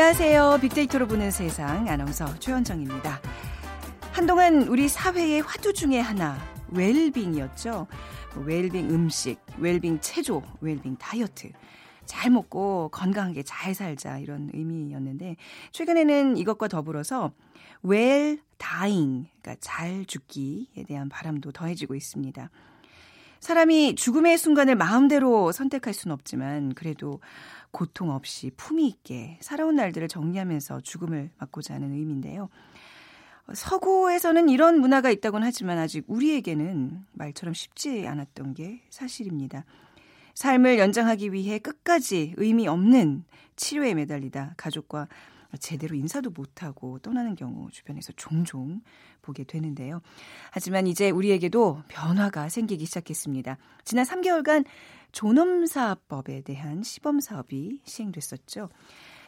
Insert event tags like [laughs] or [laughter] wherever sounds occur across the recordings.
안녕하세요. 빅데이터로 보는 세상 아나운서 최현정입니다. 한동안 우리 사회의 화두 중에 하나 웰빙이었죠. 웰빙 음식, 웰빙 체조, 웰빙 다이어트. 잘 먹고 건강하게 잘 살자 이런 의미였는데 최근에는 이것과 더불어서 웰 다잉, 그러니까 잘 죽기에 대한 바람도 더해지고 있습니다. 사람이 죽음의 순간을 마음대로 선택할 수는 없지만 그래도 고통 없이 품위 있게 살아온 날들을 정리하면서 죽음을 맞고자 하는 의미인데요. 서구에서는 이런 문화가 있다곤 하지만 아직 우리에게는 말처럼 쉽지 않았던 게 사실입니다. 삶을 연장하기 위해 끝까지 의미 없는 치료에 매달리다 가족과 제대로 인사도 못하고 떠나는 경우 주변에서 종종 보게 되는데요. 하지만 이제 우리에게도 변화가 생기기 시작했습니다. 지난 3개월간 존엄사업법에 대한 시범 사업이 시행됐었죠.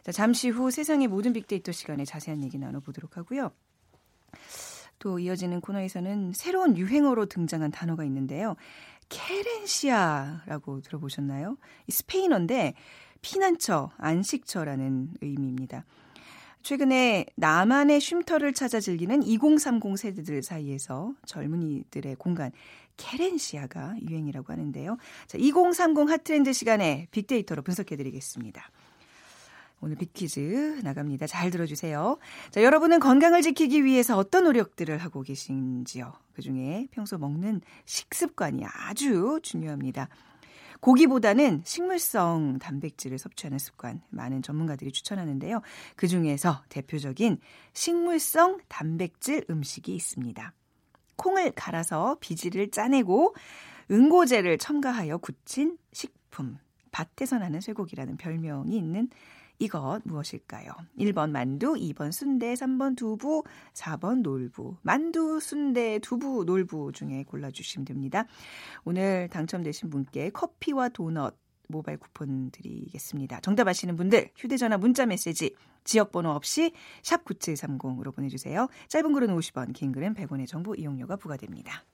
자, 잠시 후 세상의 모든 빅데이터 시간에 자세한 얘기 나눠보도록 하고요. 또 이어지는 코너에서는 새로운 유행어로 등장한 단어가 있는데요. 케렌시아라고 들어보셨나요? 스페인어인데 피난처, 안식처라는 의미입니다. 최근에 나만의 쉼터를 찾아 즐기는 2030 세대들 사이에서 젊은이들의 공간 케렌시아가 유행이라고 하는데요. 자, 2030 핫트렌드 시간에 빅데이터로 분석해 드리겠습니다. 오늘 빅퀴즈 나갑니다. 잘 들어주세요. 자, 여러분은 건강을 지키기 위해서 어떤 노력들을 하고 계신지요? 그 중에 평소 먹는 식습관이 아주 중요합니다. 고기보다는 식물성 단백질을 섭취하는 습관 많은 전문가들이 추천하는데요. 그 중에서 대표적인 식물성 단백질 음식이 있습니다. 콩을 갈아서 비질을 짜내고 응고제를 첨가하여 굳힌 식품. 밭에서 나는 쇠고기라는 별명이 있는 이것 무엇일까요? 1번 만두, 2번 순대, 3번 두부, 4번 놀부. 만두, 순대, 두부, 놀부 중에 골라주시면 됩니다. 오늘 당첨되신 분께 커피와 도넛 모바일 쿠폰 드리겠습니다. 정답 아시는 분들 휴대전화 문자 메시지 지역번호 없이 샵 9730으로 보내주세요. 짧은 글은 50원, 긴 글은 100원의 정보 이용료가 부과됩니다.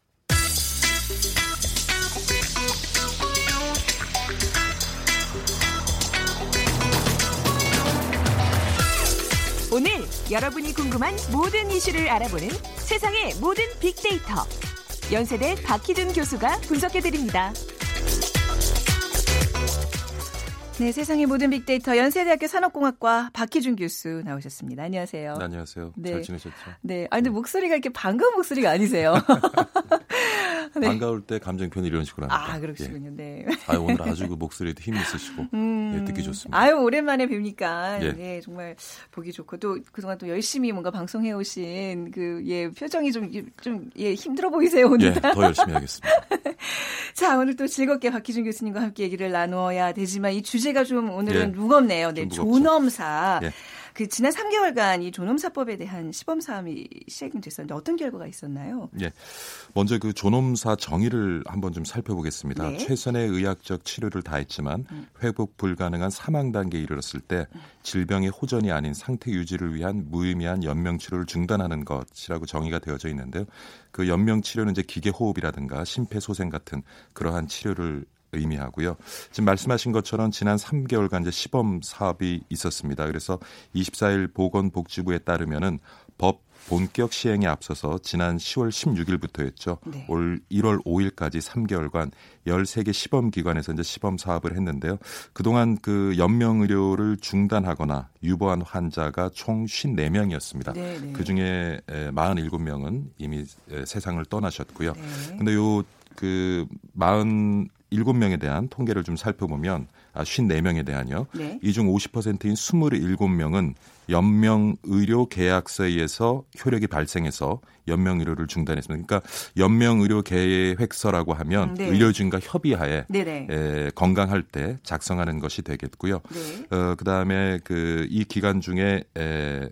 오늘 여러분이 궁금한 모든 이슈를 알아보는 세상의 모든 빅데이터. 연세대 박희준 교수가 분석해드립니다. 네, 세상의 모든 빅데이터 연세대학교 산업공학과 박희준 교수 나오셨습니다. 안녕하세요. 네, 안녕하세요. 네. 잘 지내셨죠? 네. 아, 근데 목소리가 이렇게 반가운 목소리가 아니세요. [laughs] 네. 반가울 때 감정 표현 이런 식으로 합니다. 아, 그렇군요. 예. 네. 아, 오늘 아주 그 목소리도 힘 있으시고 [laughs] 음, 예, 듣기 좋습니다. 아유, 오랜만에 뵈니까 예. 예. 정말 보기 좋고 또 그동안 또 열심히 뭔가 방송해 오신 그 예, 표정이 좀좀 예, 힘들어 보이세요, 오늘. 예, 더 열심히 하겠습니다. [laughs] 자, 오늘 또 즐겁게 박희준 교수님과 함께 얘기를 나누어야 되지만 이 주제가 좀 오늘은 예, 무겁네요. 네, 존엄사. 예. 그 지난 3개월간 이 존엄사법에 대한 시범 사업이 시행됐었는데 어떤 결과가 있었나요? 예. 먼저 그 존엄사 정의를 한번 좀 살펴보겠습니다. 네. 최선의 의학적 치료를 다했지만 음. 회복 불가능한 사망 단계에 이르렀을 때 질병의 호전이 아닌 상태 유지를 위한 무의미한 연명 치료를 중단하는 것이라고 정의가 되어져 있는데요. 그 연명 치료는 이제 기계 호흡이라든가 심폐소생 같은 그러한 치료를 의미하고요. 지금 말씀하신 것처럼 지난 3개월간 이제 시범 사업이 있었습니다. 그래서 24일 보건복지부에 따르면은 법 본격 시행에 앞서서 지난 10월 16일부터였죠. 네. 올 1월 5일까지 3개월간 13개 시범 기관에서 이제 시범 사업을 했는데요. 그동안 그 연명 의료를 중단하거나 유보한 환자가 총 54명이었습니다. 네, 네. 그중에 47명은 이미 세상을 떠나셨고요. 네. 근데 요그 47명에 대한 통계를 좀 살펴보면 아, 54명에 대한요. 네. 이중 50%인 27명은 연명 의료 계약서에 의해서 효력이 발생해서 연명 의료를 중단했습니다. 그러니까 연명 의료 계획서라고 하면 네. 의료진과 협의하에 에, 건강할 때 작성하는 것이 되겠고요. 네. 어, 그다음에 그 이 기간 중에 에,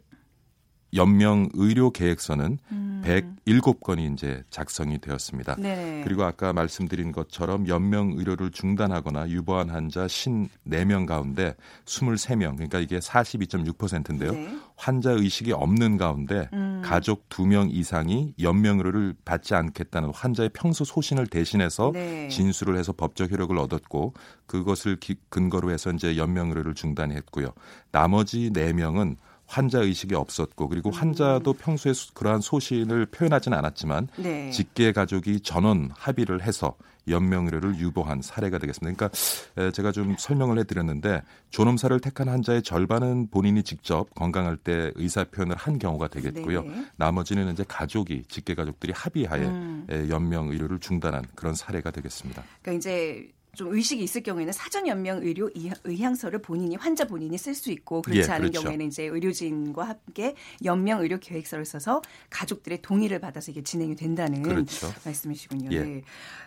연명 의료 계획서는 음. 107건이 이제 작성이 되었습니다. 네. 그리고 아까 말씀드린 것처럼 연명 의료를 중단하거나 유보한 환자 54명 가운데 23명, 그러니까 이게 42.6%인데요. 네. 환자 의식이 없는 가운데 음. 가족 2명 이상이 연명 의료를 받지 않겠다는 환자의 평소 소신을 대신해서 네. 진술을 해서 법적 효력을 얻었고 그것을 기, 근거로 해서 이제 연명 의료를 중단했고요. 나머지 4명은 환자 의식이 없었고 그리고 음. 환자도 평소에 그러한 소신을 표현하지는 않았지만 네. 직계 가족이 전원 합의를 해서 연명의료를 유보한 사례가 되겠습니다. 그러니까 제가 좀 설명을 해드렸는데 존엄사를 택한 환자의 절반은 본인이 직접 건강할 때 의사 표현을 한 경우가 되겠고요. 네. 나머지는 이제 가족이 직계 가족들이 합의하에 음. 연명의료를 중단한 그런 사례가 되겠습니다. 그러니까 이제 좀 의식이 있을 경우에는 사전 연명 의료 의향서를 본인이 환자 본인이 쓸 수 있고 그렇지 예, 않은 그렇죠. 경우에는 이제 의료진과 함께 연명 의료 계획서를 써서 가족들의 동의를 받아서 이게 진행이 된다는 그렇죠. 말씀이시군요. 예. 네.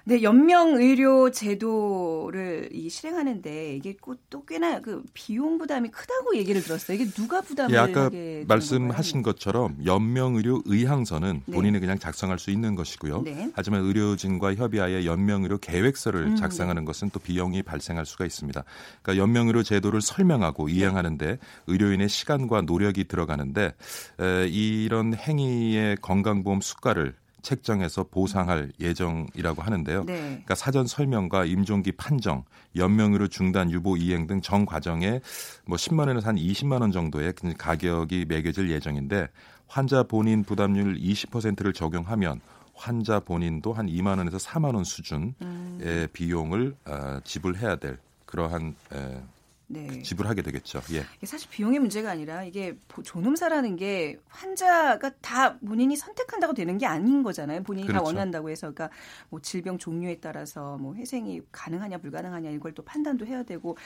네, 연명 의료 제도를 이 실행하는데 이게 또 꽤나 그 비용 부담이 크다고 얘기를 들었어요. 이게 누가 부담을 예, 아까 말씀하신 것처럼 연명 의료 의향서는 네. 본인이 그냥 작성할 수 있는 것이고요. 네. 하지만 의료진과 협의하에 연명 의료 계획서를 음, 작성하는 것 것은 또 비용이 발생할 수가 있습니다. 그러니까 연명의료 제도를 설명하고 이행하는데 의료인의 시간과 노력이 들어가는데 에, 이런 행위의 건강보험 수가를 책정해서 보상할 예정이라고 하는데요. 네. 그러니까 사전 설명과 임종기 판정, 연명으로 중단 유보 이행 등 전 과정에 뭐 10만 원에서 한 20만 원 정도의 그 가격이 매겨질 예정인데 환자 본인 부담률 20%를 적용하면 환자 본인도 한 2만 원에서 4만 원 수준의 음. 비용을 어, 지불해야 될 그러한 에, 네. 지불하게 되겠죠. 예. 사실 비용의 문제가 아니라 이게 존엄사라는 게 환자가 다 본인이 선택한다고 되는 게 아닌 거잖아요. 본인이 그렇죠. 다 원한다고 해서 그러니까 뭐 질병 종류에 따라서 뭐 회생이 가능하냐 불가능하냐 이걸 또 판단도 해야 되고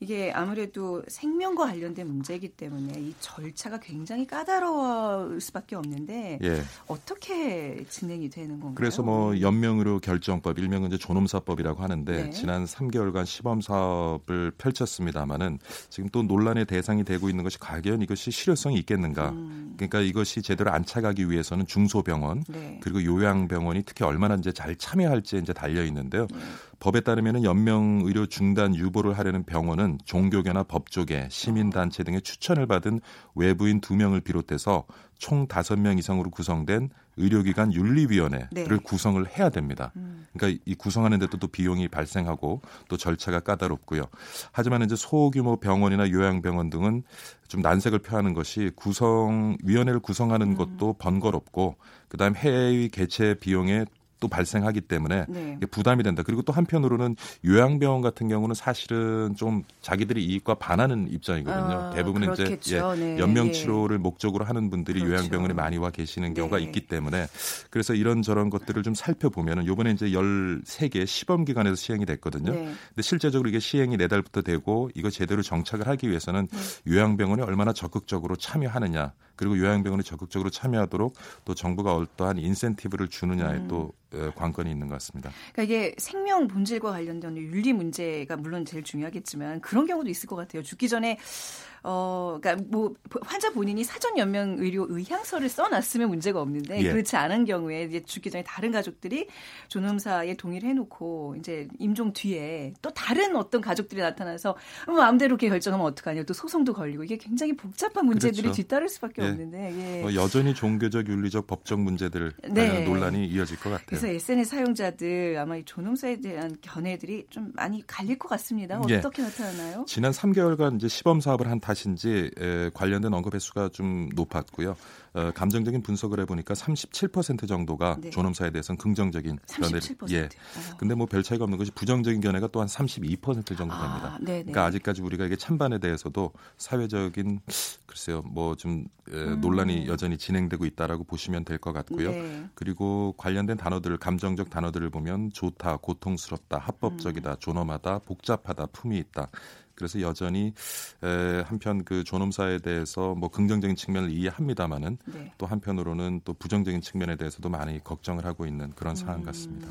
이게 아무래도 생명과 관련된 문제이기 때문에 이 절차가 굉장히 까다로울 수밖에 없는데 예. 어떻게 진행이 되는 건가요? 그래서 뭐 연명으로 결정법 일명은 이제 존엄사법이라고 하는데 네. 지난 3개월간 시범 사업을 펼쳤습니다. 합니다만은 지금 또 논란의 대상이 되고 있는 것이 과연 이것이 실효성이 있겠는가. 음. 그러니까 이것이 제대로 안착하기 위해서는 중소병원 네. 그리고 요양병원이 특히 얼마나 이제 잘 참여할지 이제 달려 있는데요. 네. 법에 따르면 연명 의료 중단 유보를 하려는 병원은 종교계나 법조계, 시민단체 등의 추천을 받은 외부인 두명을 비롯해서 총 다섯 명 이상으로 구성된 의료기관 윤리위원회를 네. 구성을 해야 됩니다. 음. 그러니까 이 구성하는 데도 또 비용이 발생하고 또 절차가 까다롭고요. 하지만 이제 소규모 병원이나 요양병원 등은 좀 난색을 표하는 것이 구성 위원회를 구성하는 음. 것도 번거롭고 그다음 해외 개최 비용에 또 발생하기 때문에 네. 부담이 된다. 그리고 또 한편으로는 요양병원 같은 경우는 사실은 좀 자기들이 이익과 반하는 입장이거든요. 아, 대부분 이제 예, 네. 연명 치료를 예. 목적으로 하는 분들이 그렇죠. 요양병원에 많이 와 계시는 경우가 네. 있기 때문에 그래서 이런 저런 것들을 좀 살펴보면은 요번에 이제 13개 시범 기관에서 시행이 됐거든요. 네. 근데 실제적으로 이게 시행이 내달부터 되고 이거 제대로 정착을 하기 위해서는 네. 요양병원이 얼마나 적극적으로 참여하느냐 그리고 요양병원이 적극적으로 참여하도록 또 정부가 어떠한 인센티브를 주느냐에 음. 또 관건이 있는 것 같습니다. 그러니까 이게 생명 본질과 관련된 윤리 문제가 물론 제일 중요하겠지만 그런 경우도 있을 것 같아요. 죽기 전에 어, 그러니까 뭐 환자 본인이 사전 연명 의료 의향서를 써놨으면 문제가 없는데 예. 그렇지 않은 경우에 이제 죽기 전에 다른 가족들이 존엄사에 동의를 해놓고 이제 임종 뒤에 또 다른 어떤 가족들이 나타나서 뭐 마음대로 이렇게 결정하면 어떡하냐 또 소송도 걸리고 이게 굉장히 복잡한 문제들이 그렇죠. 뒤따를 수밖에 예. 없는데 예. 뭐 여전히 종교적 윤리적 법적 문제들 네. 논란이 이어질 것 같아요. 그래서 SNS 사용자들 아마 이 존엄사에 대한 견해들이 좀 많이 갈릴 것 같습니다. 예. 어떻게 나타나나요? 지난 3개월간 이제 시범 사업을 한 탓인지 관련된 언급 횟수가 좀 높았고요. 어, 감정적인 분석을 해보니까 37% 정도가 네. 존엄사에 대해서는 긍정적인 견해를 예. 어. 근데 뭐 별 차이가 없는 것이 부정적인 견해가 또 한 32% 정도 아, 됩니다. 아, 그러니까 아직까지 우리가 이게 찬반에 대해서도 사회적인 글쎄요 뭐좀 음. 논란이 여전히 진행되고 있다라고 보시면 될 것 같고요. 네. 그리고 관련된 단어들 감정적 단어들을 보면 좋다, 고통스럽다, 합법적이다, 음. 존엄하다, 복잡하다, 품이 있다. 그래서 여전히 에, 한편 그 존엄사에 대해서 뭐 긍정적인 측면을 이해합니다마는 네. 또 한편으로는 또 부정적인 측면에 대해서도 많이 걱정을 하고 있는 그런 상황 음, 같습니다.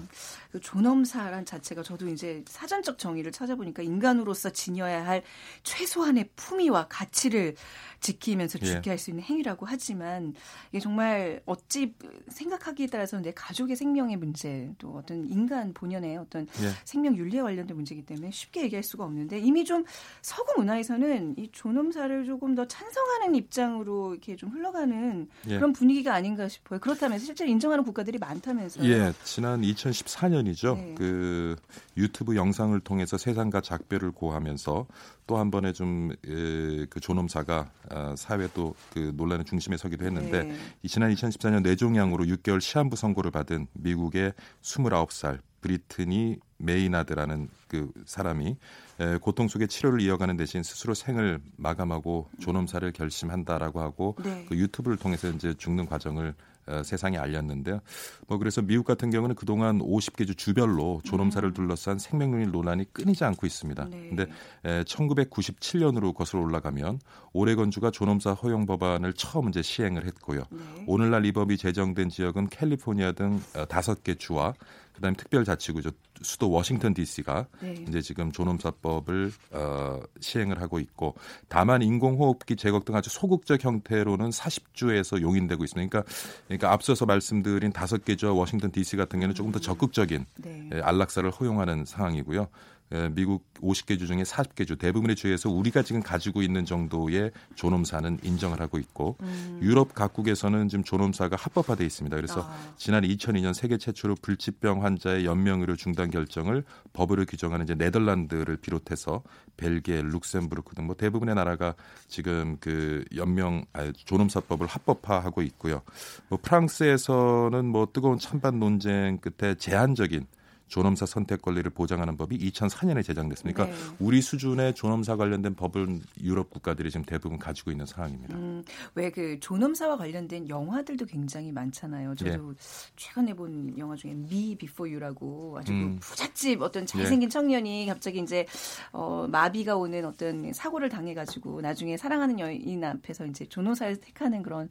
그 존엄사란 자체가 저도 이제 사전적 정의를 찾아보니까 인간으로서 지녀야 할 최소한의 품위와 가치를 지키면서 예. 죽게 할 수 있는 행위라고 하지만 이게 정말 어찌 생각하기에 따라서 내 가족의 생명의 문제 또 어떤 인간 본연의 어떤 예. 생명 윤리에 관련된 문제이기 때문에 쉽게 얘기할 수가 없는데 이미 좀 서구 문화에서는 이 존엄사를 조금 더 찬성하는 입장으로 이렇게 좀 흘러가는 예. 그런 분위기가 아닌가 싶어요. 그렇다면서 실제로 인정하는 국가들이 많다면서요. 예, 지난 2014년이죠. 네. 그 유튜브 영상을 통해서 세상과 작별을 고하면서 또 한 번에 좀그 존엄사가 아, 사회 또그 논란의 중심에 서기도 했는데 네. 이 지난 2014년 뇌종양으로 6개월 시한부 선고를 받은 미국의 29살 브리트니 메이나드라는 그 사람이 에, 고통 속에 치료를 이어가는 대신 스스로 생을 마감하고 존엄사를 결심한다라고 하고 네. 그 유튜브를 통해서 이제 죽는 과정을 어, 세상에 알렸는데요. 뭐 그래서 미국 같은 경우는 그동안 50개 주 주별로 존엄사를 둘러싼 생명윤리 논란이 끊이지 않고 있습니다. 네. 근데 에, 1997년으로 거슬러 올라가면 오레건주가 존엄사 허용 법안을 처음 이제 시행을 했고요. 네. 오늘날 이 법이 제정된 지역은 캘리포니아 등 어, 다섯 개 주와 그다음에 특별자치구죠 수도 워싱턴 D.C.가 네. 이제 지금 존엄사법을 어, 시행을 하고 있고 다만 인공호흡기 제거 등 아주 소극적 형태로는 40주에서 용인되고 있습니다. 그러니까, 그러니까 앞서서 말씀드린 다섯 개 주와 워싱턴 D.C. 같은 경우는 조금 더 적극적인 네. 예, 안락사를 허용하는 상황이고요. 예, 미국 50개 주 중에 40개 주 대부분의 주에서 우리가 지금 가지고 있는 정도의 존엄사는 인정을 하고 있고 음. 유럽 각국에서는 지금 존엄사가 합법화돼 있습니다. 그래서 아. 지난 2002년 세계 최초로 불치병 환자의 연명 의료 중단 결정을 법으로 규정하는 이제 네덜란드를 비롯해서 벨기에, 룩셈부르크 등 뭐 대부분의 나라가 지금 그 연명 아, 존엄사법을 합법화하고 있고요. 뭐 프랑스에서는 뭐 뜨거운 찬반 논쟁 끝에 제한적인 존엄사 선택 권리를 보장하는 법이 2004년에 제정됐습니다. 그러니까 네. 우리 수준의 존엄사 관련된 법은 유럽 국가들이 지금 대부분 가지고 있는 상황입니다. 음, 왜그 존엄사와 관련된 영화들도 굉장히 많잖아요. 저도 최근에 본 영화 중에 Me Before You라고 아주 음. 그 부잣집 어떤 잘생긴 청년이 갑자기 이제 어, 마비가 오는 어떤 사고를 당해가지고 나중에 사랑하는 여인 앞에서 이제 존엄사를 택하는 그런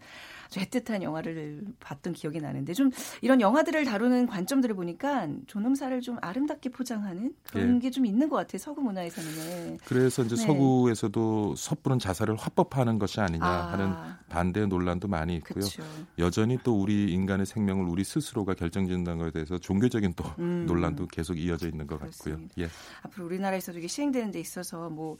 아주 애틋한 영화를 봤던 기억이 나는데 좀 이런 영화들을 다루는 관점들을 보니까 존엄사를 좀 아름답게 포장하는 그런 예. 게좀 있는 것 같아요. 서구 문화에서는. 그래서 이제 네. 서구에서도 섣부른 자살을 합법화하는 것이 아니냐 아. 하는 반대 논란도 많이 있고요. 그렇죠. 여전히 또 우리 인간의 생명을 우리 스스로가 결정짓는다는 것에 대해서 종교적인 또 음. 논란도 계속 이어져 있는 것 같고요. 그렇습니다. 예. 앞으로 우리나라에서도 이게 시행되는 데 있어서 뭐,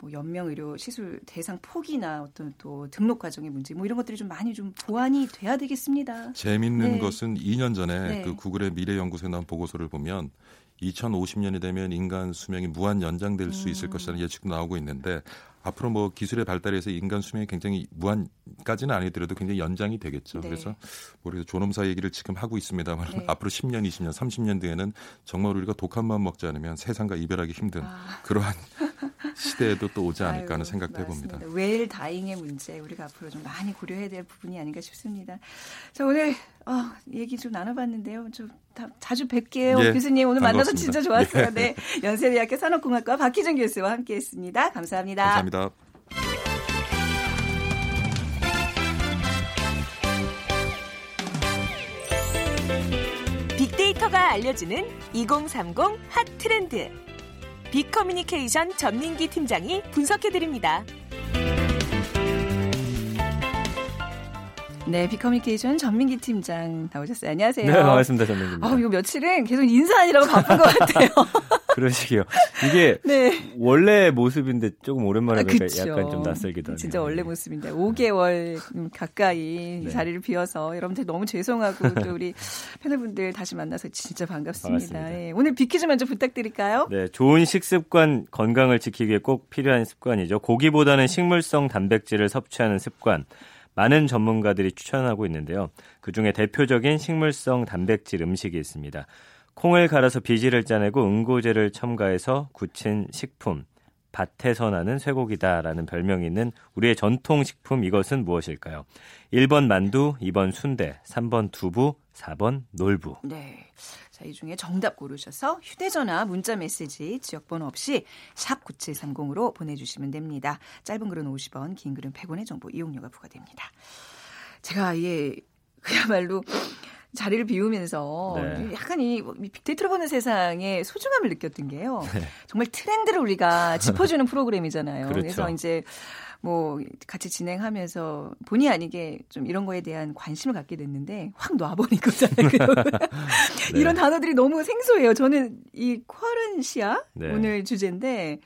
뭐 연명 의료 시술 대상 폭이나 어떤 또 등록 과정의 문제 뭐 이런 것들이 좀 많이 좀 보완이 돼야 되겠습니다. 재밌는 네. 것은 2년 전에 네. 그 구글의 미래 연구소에 나온 보고서를 보면 2050년이 되면 인간 수명이 무한 연장될 수 음. 있을 것이라는 예측도 나오고 있는데 앞으로 뭐 기술의 발달에서 인간 수명이 굉장히 무한까지는 아니더라도 굉장히 연장이 되겠죠. 네. 그래서 우리가 존엄사 얘기를 지금 하고 있습니다만 네. [laughs] 앞으로 10년, 20년, 30년 뒤에는 정말 우리가 독한 마음 먹지 않으면 세상과 이별하기 힘든 아. [laughs] 그러한 시대에도 또 오지 않을까 하는 생각도 해봅니다. 웰 다잉의 문제 우리가 앞으로 좀 많이 고려해야 될 부분이 아닌가 싶습니다. 자 오늘 어, 얘기 좀 나눠봤는데요. 좀 다, 자주 뵐게요. 예, 교수님 오늘 만나서 반갑습니다. 진짜 좋았어요. 예. 네, 연세대학교 산업공학과 박희준 교수와 함께했습니다. 감사합니다. 감사합니다. 빅데이터가 알려주는 2030 핫 트렌드. 빅커뮤니케이션 전민기 팀장이 분석해드립니다. 네, 빅커뮤니케이션 전민기 팀장 나오셨어요. 안녕하세요. 네, 반갑습니다. 전민기입니다. 아, 이거 며칠은 계속 인사하느라고 바쁜 것 같아요. [laughs] 그러시기요. 이게 [laughs] 네. 원래 모습인데 조금 오랜만에 아, 보니까 그쵸. 약간 좀 낯설기도 하네요. 진짜 원래 모습인데 5개월 가까이 네. 자리를 비워서 여러분들 너무 죄송하고 [laughs] 또 우리 패널분들 다시 만나서 진짜 반갑습니다. 예, 오늘 빅퀴즈 먼저 부탁드릴까요? 네, 좋은 식습관, 건강을 지키기 위해 꼭 필요한 습관이죠. 고기보다는 식물성 단백질을 섭취하는 습관. 많은 전문가들이 추천하고 있는데요. 그 중에 대표적인 식물성 단백질 음식이 있습니다. 콩을 갈아서 비지를 짜내고 응고제를 첨가해서 굳힌 식품. 밭에서 나는 쇠고기다라는 별명이 있는 우리의 전통 식품 이것은 무엇일까요? 1번 만두, 2번 순대, 3번 두부, 4번 놀부. 네. 자, 이 중에 정답 고르셔서 휴대전화, 문자 메시지, 지역번호 없이 샵 9730으로 보내주시면 됩니다. 짧은 글은 50원, 긴 글은 100원의 정보 이용료가 부과됩니다. 제가 예, 그야말로 자리를 비우면서 네. 약간 이 빅데이터로 보는 세상의 소중함을 느꼈던 게요. 네. 정말 트렌드를 우리가 [laughs] 짚어주는 프로그램이잖아요. 그렇죠. 래서 이제 뭐 같이 진행하면서 본의 아니게 좀 이런 거에 대한 관심을 갖게 됐는데 확 놔버린 거잖아요. [laughs] [laughs] 네. 이런 단어들이 너무 생소해요. 저는 이 쿼런시아 네. 오늘 주제인데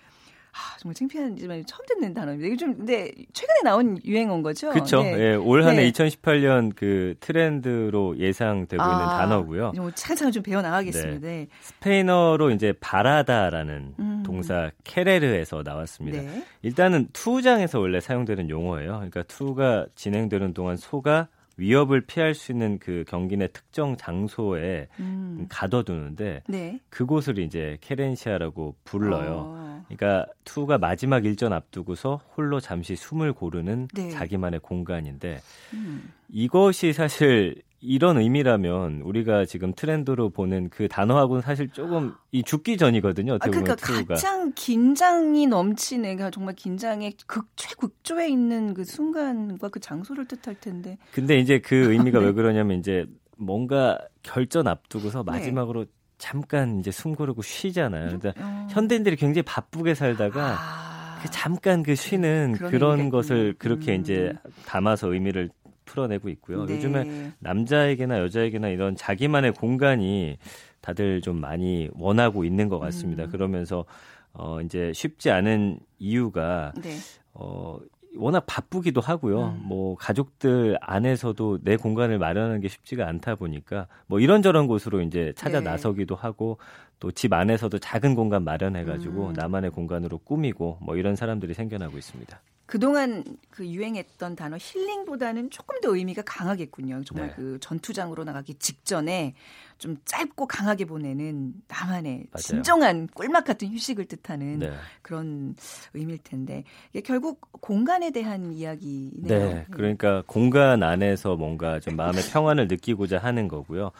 아, 정말 창피한지만 처음 듣는 단어입니다. 이게 좀 근데 최근에 나온 유행어인 거죠? 그렇죠. 네. 예, 올 한해 네. 2018년 그 트렌드로 예상되고 아, 있는 단어고요. 차근차근 좀 배워 나가겠습니다. 네. 스페인어로 이제 바라다라는 음. 동사 케레르에서 나왔습니다. 네. 일단은 투장에서 원래 사용되는 용어예요. 그러니까 투가 진행되는 동안 소가 위협을 피할 수 있는 그 경기 내 특정 장소에 음. 가둬두는데 네. 그곳을 이제 케렌시아라고 불러요. 어. 그러니까 투가 마지막 일전 앞두고서 홀로 잠시 숨을 고르는 네. 자기만의 공간인데 음. 이것이 사실 이런 의미라면 우리가 지금 트렌드로 보는 그 단어하고는 사실 조금 이 죽기 전이거든요. 어떻게 아, 그러니까 보면 가장 긴장이 넘치는 그러니까 정말 긴장의 극 최극조에 있는 그 순간과 그 장소를 뜻할 텐데. 근데 이제 그 [laughs] 의미가 네. 왜 그러냐면 이제 뭔가 결전 앞두고서 네. 마지막으로 네. 잠깐 이제 숨 고르고 쉬잖아요. 그러니까 어. 현대인들이 굉장히 바쁘게 살다가 아. 그 잠깐 그 쉬는 그런 것을 그렇게 음. 이제 담아서 의미를 풀어내고 있고요. 네. 요즘에 남자에게나 여자에게나 이런 자기만의 공간이 다들 좀 많이 원하고 있는 것 같습니다. 음. 그러면서 어 이제 쉽지 않은 이유가 네. 어 워낙 바쁘기도 하고요. 음. 뭐 가족들 안에서도 내 공간을 마련하는 게 쉽지가 않다 보니까 뭐 이런저런 곳으로 이제 찾아 네. 나서기도 하고 또 집 안에서도 작은 공간 마련해 가지고 음. 나만의 공간으로 꾸미고 뭐 이런 사람들이 생겨나고 있습니다. 그동안 그 유행했던 단어 힐링보다는 조금 더 의미가 강하겠군요. 정말 네. 그 전투장으로 나가기 직전에 좀 짧고 강하게 보내는 나만의 맞아요. 진정한 꿀맛 같은 휴식을 뜻하는 네. 그런 의미일 텐데 이게 결국 공간에 대한 이야기네요. 네, 그러니까 공간 안에서 뭔가 좀 마음의 평안을 느끼고자 하는 거고요.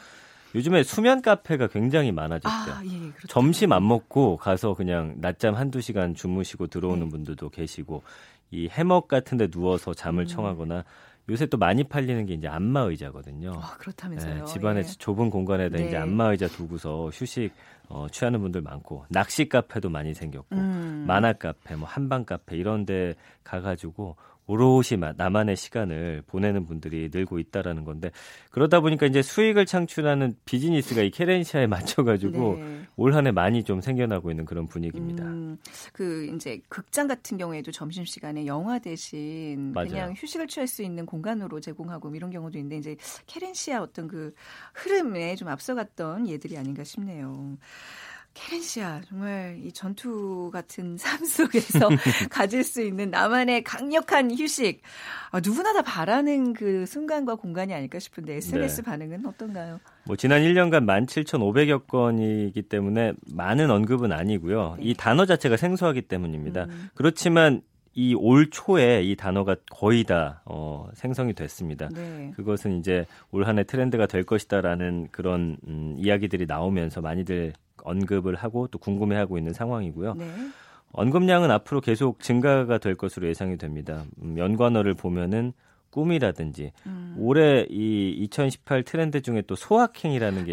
요즘에 수면 카페가 굉장히 많아졌죠. 아, 예, 점심 안 먹고 가서 그냥 낮잠 한두 시간 주무시고 들어오는 네. 분들도 계시고 이 해먹 같은 데 누워서 잠을 음. 청하거나 요새 또 많이 팔리는 게 이제 안마 의자거든요. 아, 그렇다면서요. 네, 집안에 예. 좁은 공간에다 네. 이제 안마 의자 두고서 휴식 어, 취하는 분들 많고 낚시 카페도 많이 생겼고 음. 만화 카페, 뭐 한방 카페 이런 데 가가지고 오롯이 나만의 시간을 보내는 분들이 늘고 있다라는 건데 그러다 보니까 이제 수익을 창출하는 비즈니스가 이 케렌시아에 [laughs] 맞춰가지고 네. 올 한해 많이 좀 생겨나고 있는 그런 분위기입니다. 음, 그 이제 극장 같은 경우에도 점심 시간에 영화 대신 맞아요. 그냥 휴식을 취할 수 있는 공간으로 제공하고 뭐 이런 경우도 있는데 이제 케렌시아 어떤 그 흐름에 좀 앞서갔던 예들이 아닌가 싶네요. 케렌 씨야 정말 이 전투 같은 [laughs] 삶 속에서 [laughs] 가질 수 있는 나만의 강력한 휴식 아, 누구나 다 바라는 그 순간과 공간이 아닐까 싶은데 SNS 네. 반응은 어떤가요? 뭐 지난 1년간 17,500여 건이기 때문에 많은 언급은 아니고요. 네. 이 단어 자체가 생소하기 때문입니다. 음. 그렇지만 이 올 초에 이 단어가 거의 다 어, 생성이 됐습니다. 네. 그것은 이제 올 한해 트렌드가 될 것이다라는 그런 음, 이야기들이 나오면서 많이들 언급을 하고 또 궁금해하고 있는 상황이고요. 네. 언급량은 앞으로 계속 증가가 될 것으로 예상이 됩니다. 음, 연관어를 보면은 꿈이라든지 음. 올해 이 2018 트렌드 중에 또 소확행이라는 게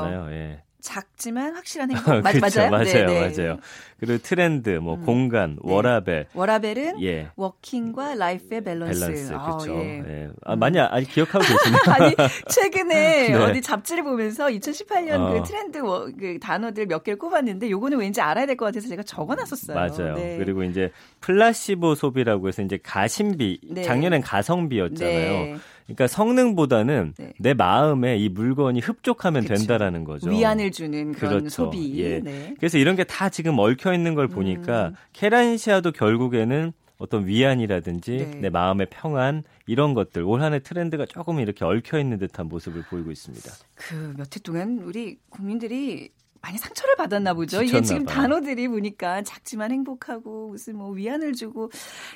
있잖아요. 예. 작지만 확실한 행복 맞, 그렇죠, 맞아요? 맞아요, 네네. 맞아요. 그리고 트렌드, 뭐 음. 공간, 네. 워라밸. 워라밸은 예. working과 life의 밸런스. 밸런스, 그렇죠. 아, 예. 예. 아, 많이 아니 기억하고 계시나요? [laughs] 아니 최근에 [laughs] 네. 어디 잡지를 보면서 2018년 어. 그 트렌드 워, 그 단어들 몇 개를 꼽았는데 요거는 왠지 알아야 될 것 같아서 제가 적어놨었어요. 맞아요. 네. 그리고 이제 플라시보 소비라고 해서 이제 가심비, 네. 작년엔 가성비였잖아요. 네. 그러니까 성능보다는 네. 내 마음에 이 물건이 흡족하면 그쵸. 된다라는 거죠. 위안을 주는 그런 그렇죠. 소비. 예. 네. 그래서 이런 게 다 지금 얽혀 있는 걸 보니까 음. 케렌시아도 결국에는 어떤 위안이라든지 네. 내 마음의 평안 이런 것들 올 한해 트렌드가 조금 이렇게 얽혀 있는 듯한 모습을 보이고 있습니다. 그 몇 해 동안 우리 국민들이 많이 상처를 받았나 보죠. 이게 지금 봐요. 단어들이 보니까 작지만 행복하고 무슨 뭐 위안을 주고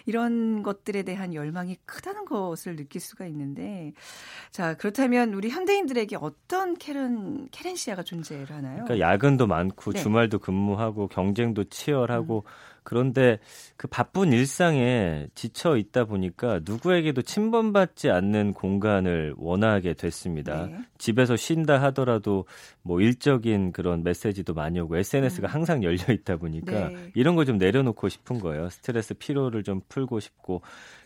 이런 것들에 대한 열망이 크다는 것을 느낄 수가 있는데 자 그렇다면 우리 현대인들에게 어떤 케렌 케렌시아가 존재를 하나요? 그러니까 야근도 많고 네. 주말도 근무하고 경쟁도 치열하고 음. 그런데 그 바쁜 일상에 지쳐 있다 보니까 누구에게도 침범받지 않는 공간을 원하게 됐습니다. 네. 집에서 쉰다 하더라도 뭐 일적인 그런 메시지도 많이 오고 SNS가 음. 항상 열려 있다 보니까 네. 이런 거 좀 내려놓고 싶은 거예요. 스트레스 피로를 좀 풀고 싶고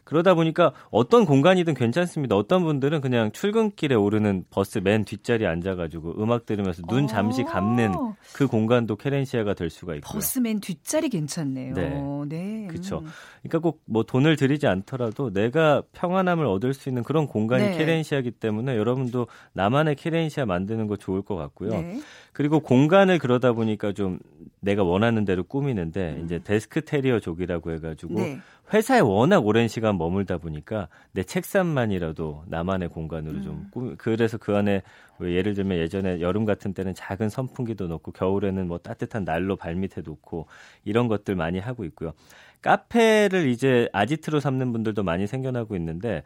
그러다 보니까 어떤 공간이든 괜찮습니다. 어떤 분들은 그냥 출근길에 오르는 버스 맨 뒷자리에 앉아가지고 음악 들으면서 눈 잠시 감는 어. 그 공간도 케렌시아가 될 수가 있고요. 버스 맨 뒷자리 괜찮네요. 네, 네. 그렇죠. 그러니까 꼭 뭐 돈을 들이지 않더라도 내가 평안함을 얻을 수 있는 그런 공간이 네. 케렌시아기 때문에 여러분도 나만의 케렌시아 만드는 거 좋을 것 같고요. 네. 그리고 공간을 그러다 보니까 좀 내가 원하는 대로 꾸미는데 음. 이제 데스크 테리어족이라고 해가지고 네. 회사에 워낙 오랜 시간 머물다 보니까 내 책상만이라도 나만의 공간으로 음. 좀 꾸미, 그래서 그 안에 왜 예를 들면 예전에 여름 같은 때는 작은 선풍기도 넣고 겨울에는 뭐 따뜻한 난로 발밑에 놓고 이런 것들 많이 하고 있고요. 카페를 이제 아지트로 삼는 분들도 많이 생겨나고 있는데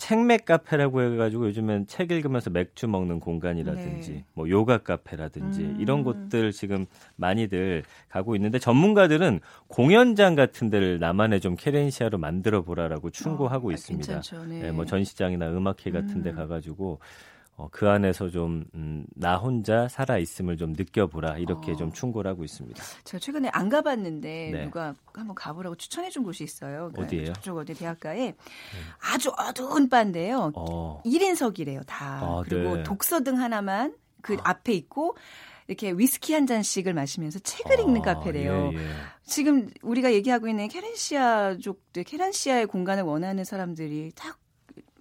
책맥 카페라고 해가지고 요즘엔 책 읽으면서 맥주 먹는 공간이라든지 네. 뭐 요가 카페라든지 음. 이런 곳들 지금 많이들 가고 있는데 전문가들은 공연장 같은 데를 나만의 좀 케렌시아로 만들어 보라라고 충고하고 어, 있습니다. 네. 네, 뭐 전시장이나 음악회 같은 데 음. 가가지고 어, 그 안에서 좀, 음, 나 혼자 살아있음을 좀 느껴보라, 이렇게 어. 좀 충고를 하고 있습니다. 제가 최근에 안 가봤는데, 네. 누가 한번 가보라고 추천해준 곳이 있어요. 그러니까 어디예요? 저쪽 어디 대학가에 네. 아주 어두운 바인데요. 어. 1인석이래요, 다. 아, 그리고 네. 독서등 하나만 그 아. 앞에 있고, 이렇게 위스키 한 잔씩을 마시면서 책을 아, 읽는 카페래요. 예, 예. 지금 우리가 얘기하고 있는 케렌시아족들, 케렌시아의 공간을 원하는 사람들이 딱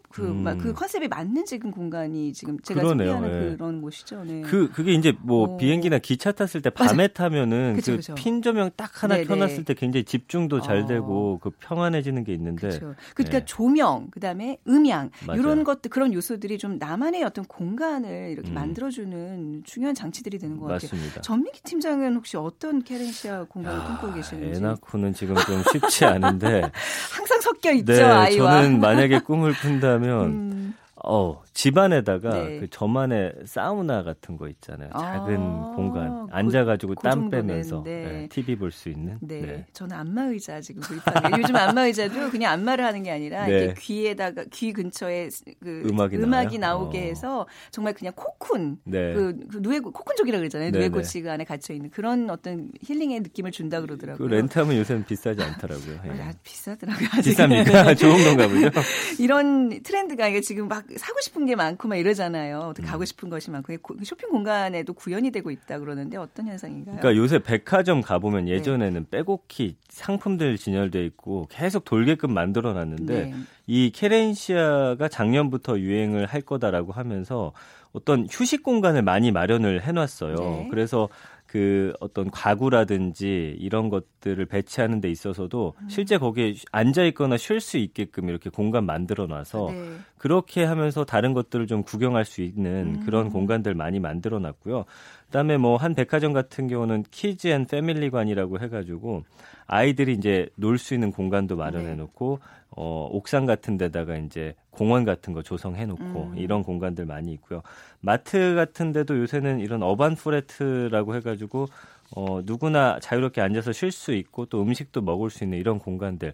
그, 음. 그 컨셉에 맞는 지금 공간이 지금 제가. 소개하는 네. 그런 곳이죠. 네. 그, 그게 이제 뭐 오. 어. 비행기나 기차 탔을 때 밤에 맞아. 타면은 그쵸, 그 그쵸. 핀 조명 딱 하나 네네. 켜놨을 때 굉장히 집중도 잘 어. 되고 그 평안해지는 게 있는데. 그쵸. 그러니까 네. 조명, 그 다음에 음향, 맞아요. 이런 것들, 그런 요소들이 좀 나만의 어떤 공간을 이렇게 음. 만들어주는 중요한 장치들이 되는 것 같아요. 맞습니다. 전민기 팀장은 혹시 어떤 캐렌시아 공간을 꿈꾸고 계시는지? 애 낳고는 지금 좀 쉽지 않은데. [laughs] 항상 섞여 있죠, 네, 아이와. 저는 만약에 [laughs] 꿈을 푼다면 음. 어, 집안에다가 네. 그 저만의 사우나 같은 거 있잖아요. 작은 아, 공간. 그 앉아 가지고 그, 땀 빼면서 네. 네, TV 볼 수 있는. 네. 네. 저는 안마 의자 지금 구입하는 요즘 안마 의자도 그냥 안마를 하는 게 아니라 네. 이렇게 귀에다가 귀 근처에 그 음악이, 음악이 나오게 어. 해서 정말 그냥 코쿤. 네. 그, 그 누에고 코쿤족이라 그러잖아요. 누에 고치가 안에 갇혀 있는 그런 어떤 힐링의 느낌을 준다 그러더라고요. 그 렌트하면 요새는 비싸지 않더라고요. 예. 아, 비싸더라고요. 비쌉니까? [laughs] 좋은 건가 보죠. [laughs] 이런 트렌드가 지금 막 사고 싶은 게 많고 막 이러잖아요. 음. 가고 싶은 것이 많고 그 쇼핑 공간에도 구현이 되고 있다 그러는데 어떤 현상인가요? 그러니까 요새 백화점 가보면 네. 예전에는 네. 빼곡히 상품들 진열돼 있고 계속 돌게끔 만들어 놨는데 네. 이 케렌시아가 작년부터 유행을 할 거다라고 하면서 어떤 휴식 공간을 많이 마련을 해놨어요. 네. 그래서 그 어떤 가구라든지 이런 것들을 배치하는 데 있어서도 음. 실제 거기에 앉아 있거나 쉴 수 있게끔 이렇게 공간 만들어 놔서 네. 그렇게 하면서 다른 것들을 좀 구경할 수 있는 음. 그런 공간들 많이 만들어 놨고요. 그다음에 뭐 한 백화점 같은 경우는 kids and family관이라고 해 가지고 아이들이 이제 놀 수 있는 공간도 마련해 네. 놓고 네. 어, 옥상 같은 데다가 이제 공원 같은 거 조성해 놓고 음. 이런 공간들 많이 있고요. 마트 같은 데도 요새는 이런 urban forest라고 해 가지고 어, 누구나 자유롭게 앉아서 쉴 수 있고 또 음식도 먹을 수 있는 이런 공간들.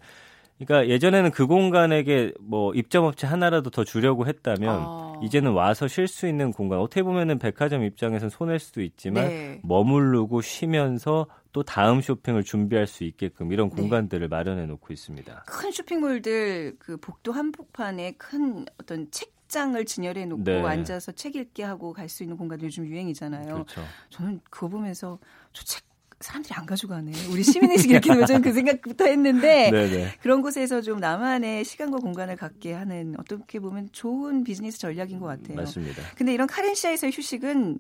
그러니까 예전에는 그 공간에게 뭐 입점업체 하나라도 더 주려고 했다면 아. 이제는 와서 쉴 수 있는 공간. 어떻게 보면은 백화점 입장에서는 손해일 수도 있지만 네. 머무르고 쉬면서 또 다음 쇼핑을 준비할 수 있게끔 이런 네. 공간들을 마련해 놓고 있습니다. 큰 쇼핑몰들 그 복도 한복판에 큰 어떤 책장을 진열해 놓고 네. 앉아서 책 읽게 하고 갈 수 있는 공간도 요즘 유행이잖아요. 그렇죠. 저는 그거 보면서 저책 사람들이 안 가져가네. 우리 시민의식 이렇게 저는 그 생각부터 했는데 네네. [laughs] 그런 곳에서 좀 나만의 시간과 공간을 갖게 하는 어떻게 보면 좋은 비즈니스 전략인 것 같아요. 맞습니다. 근데 이런 카렌시아에서의 휴식은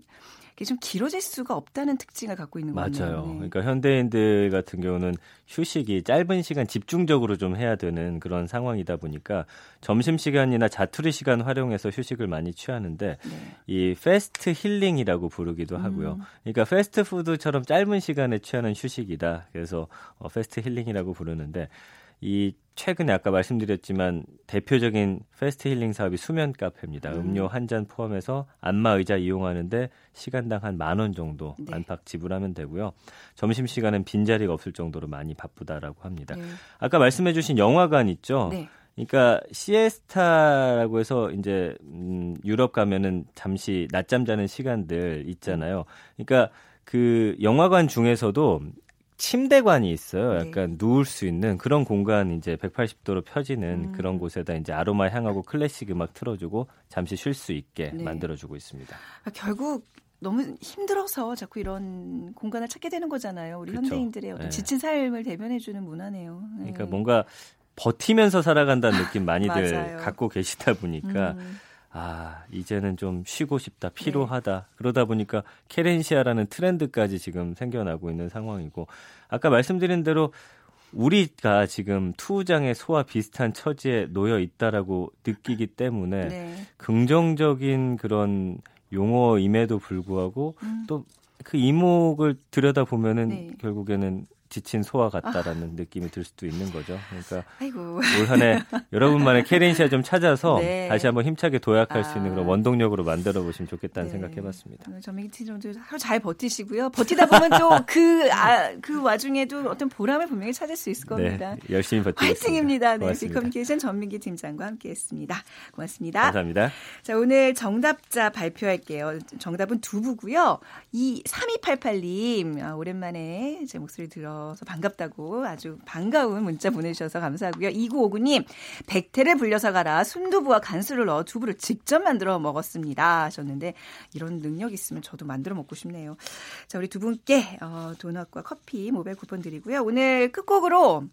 이게 좀 길어질 수가 없다는 특징을 갖고 있는 거예요. 맞아요. 네. 그러니까 현대인들 같은 경우는 휴식이 짧은 시간 집중적으로 좀 해야 되는 그런 상황이다 보니까 점심 시간이나 자투리 시간 활용해서 휴식을 많이 취하는데 네. 이 fast healing이라고 부르기도 하고요. 음. 그러니까 패스트푸드처럼 짧은 시간에 취하는 휴식이다. 그래서 어, fast healing이라고 부르는데 이 최근에 아까 말씀드렸지만 대표적인 fast healing 사업이 수면 카페입니다. 음. 료 한 잔 포함해서 안마 의자 이용하는데 시간당 한 만 원 정도 네. 안팎 지불하면 되고요. 점심 시간은 빈자리가 없을 정도로 많이 바쁘다라고 합니다. 네. 아까 말씀해 주신 영화관 있죠? 네. 그러니까 시에스타라고 해서 이제 음 유럽 가면은 잠시 낮잠 자는 시간들 있잖아요. 그러니까 그 영화관 중에서도 침대관이 있어요. 네. 약간 네. 누울 수 있는 그런 공간 이제 180도로 펴지는 음. 그런 곳에다 이제 아로마 향하고 클래식 음악 틀어주고 잠시 쉴 수 있게 네. 만들어주고 있습니다. 아, 결국 너무 힘들어서 자꾸 이런 공간을 찾게 되는 거잖아요. 우리 그쵸. 현대인들의 어떤 네. 지친 삶을 대변해주는 문화네요. 네. 그러니까 뭔가 버티면서 살아간다는 느낌 많이들 [laughs] 갖고 계시다 보니까 음. 아, 이제는 좀 쉬고 싶다, 피로하다. 네. 그러다 보니까 케렌시아라는 트렌드까지 지금 생겨나고 있는 상황이고, 아까 말씀드린 대로 우리가 지금 투우장의 소와 비슷한 처지에 놓여 있다라고 느끼기 때문에 네. 긍정적인 그런 용어임에도 불구하고 음. 또그 이목을 들여다 보면은 네. 결국에는 지친 소와 같다라는 아. 느낌이 들 수도 있는 거죠. 그러니까 올 한해 여러분만의 캐린시아 좀 찾아서 네. 다시 한번 힘차게 도약할 아. 수 있는 그런 아. 원동력으로 만들어 보시면 좋겠다는 네. 생각해봤습니다. 전민기 팀장도 하루 잘 버티시고요. 버티다 보면 또 [laughs] 그 아, 그 와중에도 어떤 보람을 분명히 찾을 수 있을 겁니다. 네, 열심히 버티겠습니다. 화이팅입니다. 네, 비커뮤니케이션 전민기 팀장과 함께했습니다. 고맙습니다. 감사합니다. 자 오늘 정답자 발표할게요. 정답은 두부고요. 이 3288님 아, 오랜만에 제 목소리 들어. 주셔서 반갑다고 아주 반가운 문자 보내주셔서 감사하고요. 2959님, 백태를 불려서 가라. 순두부와 간수를 넣어 두부를 직접 만들어 먹었습니다. 하셨는데, 이런 능력 있으면 저도 만들어 먹고 싶네요. 자, 우리 두 분께 어, 도넛과 커피 모바일 쿠폰 드리고요. 오늘 끝곡으로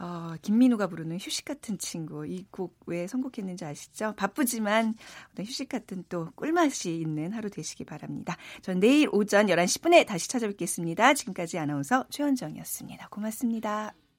어, 김민우가 부르는 휴식 같은 친구 이 곡 왜 선곡했는지 아시죠? 바쁘지만 어떤 휴식 같은 또 꿀맛이 있는 하루 되시기 바랍니다. 전 내일 오전 11시 10분에 다시 찾아뵙겠습니다. 지금까지 아나운서 최현정이었습니다. 고맙습니다.